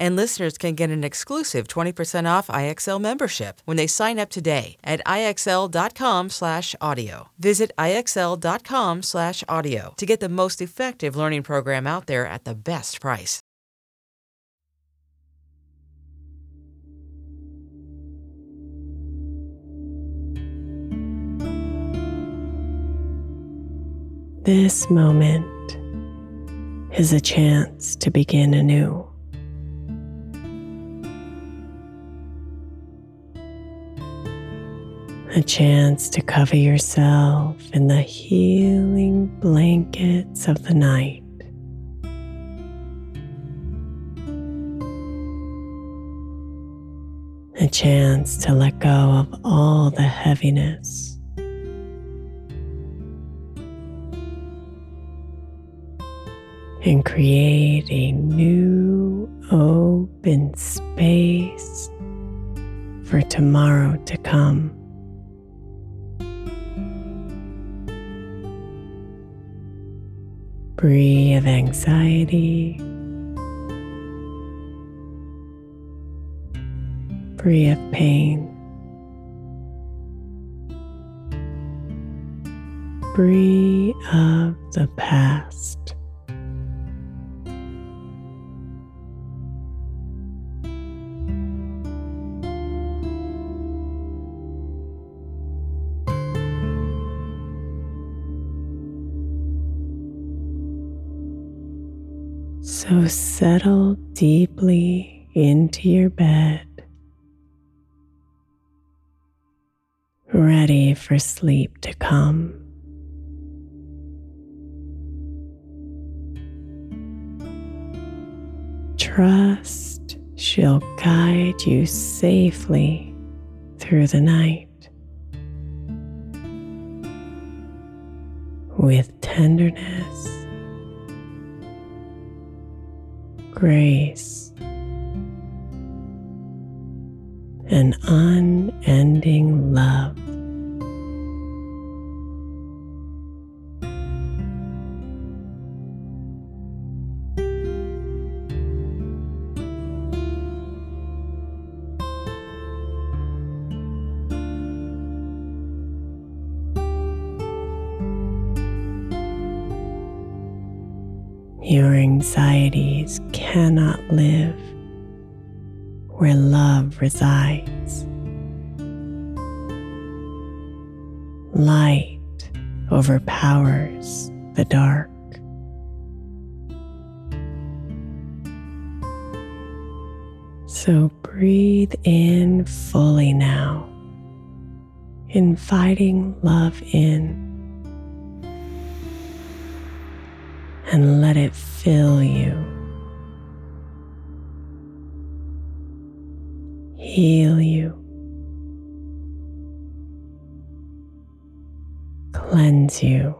And listeners can get an exclusive 20% off IXL membership when they sign up today at IXL.com slash audio. Visit IXL.com slash audio to get the most effective learning program out there at the best price. This moment is a chance to begin anew. A chance to cover yourself in the healing blankets of the night. A chance to let go of all the heaviness and create a new open space for tomorrow to come. Free of anxiety, free of pain, free of the past. So settle deeply into your bed. ready for sleep to come. Trust she'll guide you safely through the night. With tenderness, grace, and unending love. Your anxieties cannot live where love resides. Light overpowers the dark. So breathe in fully now, inviting love in. And let it fill you. heal you, cleanse you.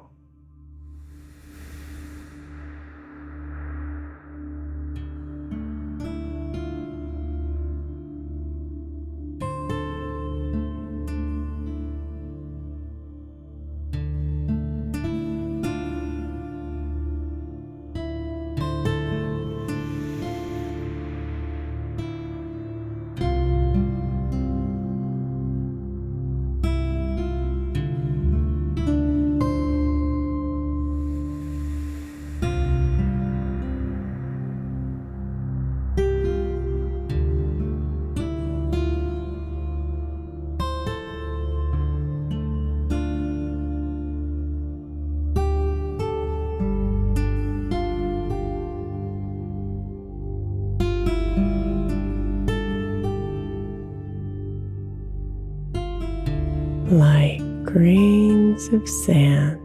Of sand.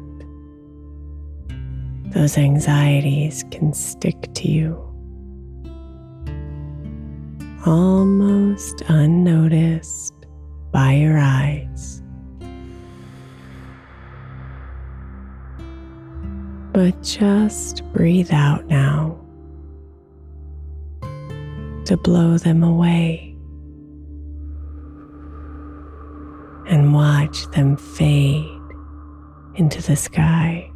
Those anxieties can stick to you almost unnoticed by your eyes. But just breathe out now to blow them away. and watch them fade into the sky.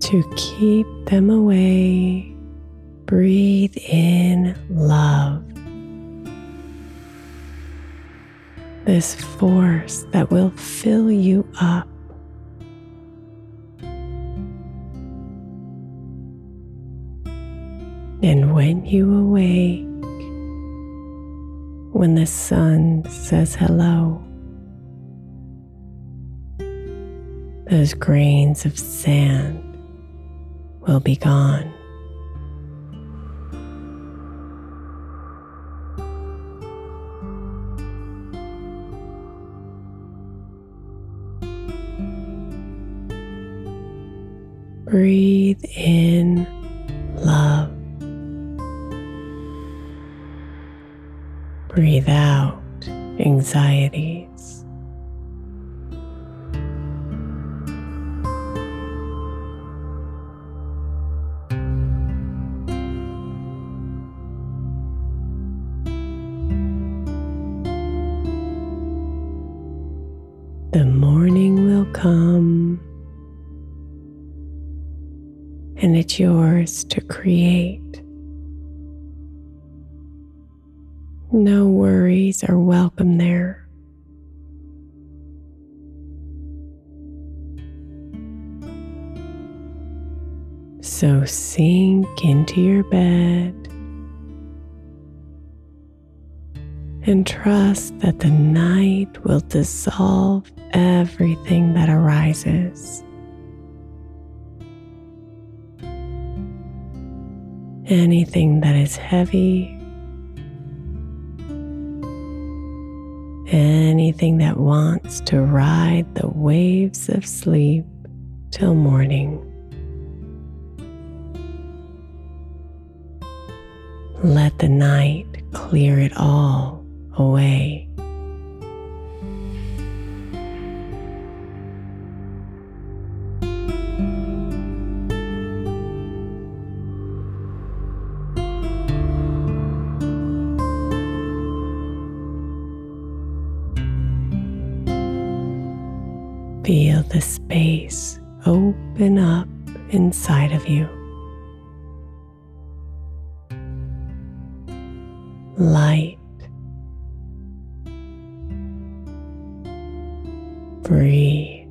To keep them away, breathe in love. this force that will fill you up. And when you awake, when the sun says hello, those grains of sand will be gone. Breathe in love. Breathe out anxieties. The morning will come and it's yours to create. So sink into your bed and trust that the night will dissolve everything that arises. Anything that is heavy, anything that wants to ride the waves of sleep till morning. Let the night clear it all away. Feel the space open up inside of you. Light, free,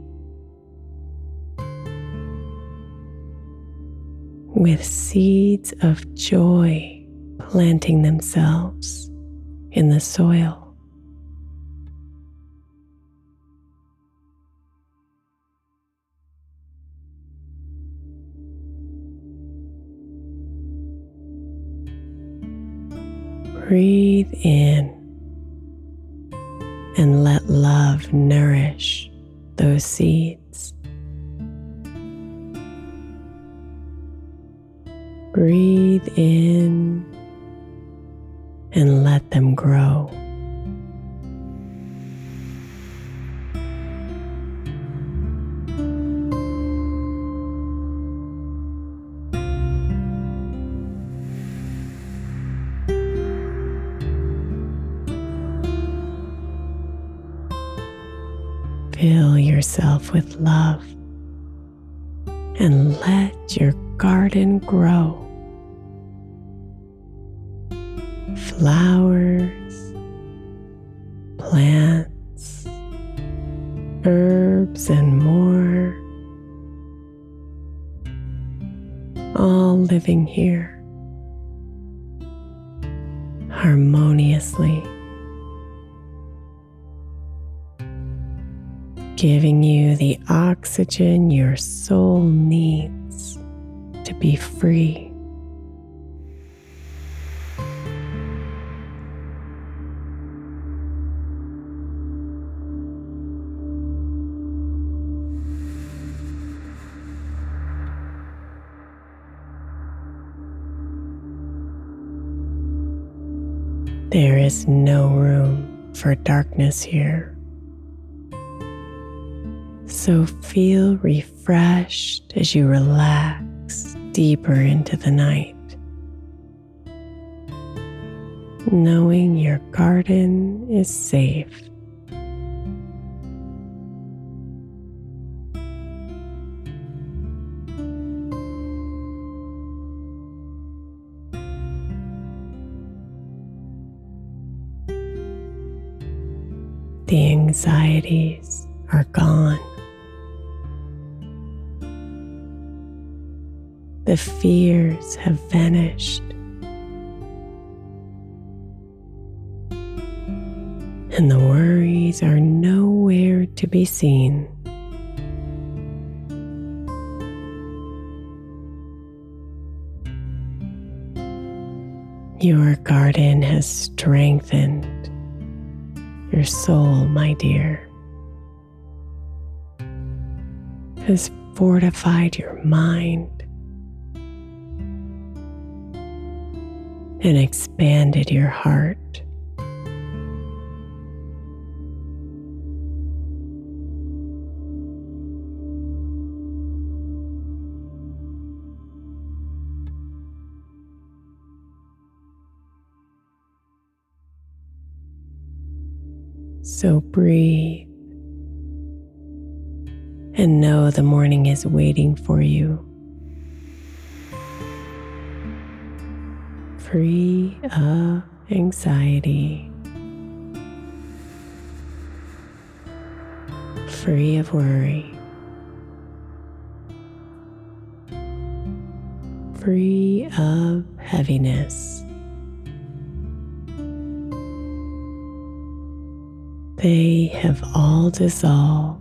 with seeds of joy planting themselves in the soil. Breathe in and let love nourish those seeds. Breathe in and let them grow. Garden grow. Flowers, plants, herbs, and more, all living here harmoniously. giving you the oxygen your soul needs be free. There is no room for darkness here. So feel refreshed as you relax deeper into the night, knowing your garden is safe. The anxieties are gone. The fears have vanished. And the worries are nowhere to be seen. Your garden has strengthened your soul, my dear, has fortified your mind and expanded your heart. So breathe and know the morning is waiting for you. Free of anxiety, free of worry, free of heaviness. they have all dissolved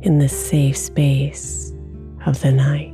in the safe space of the night.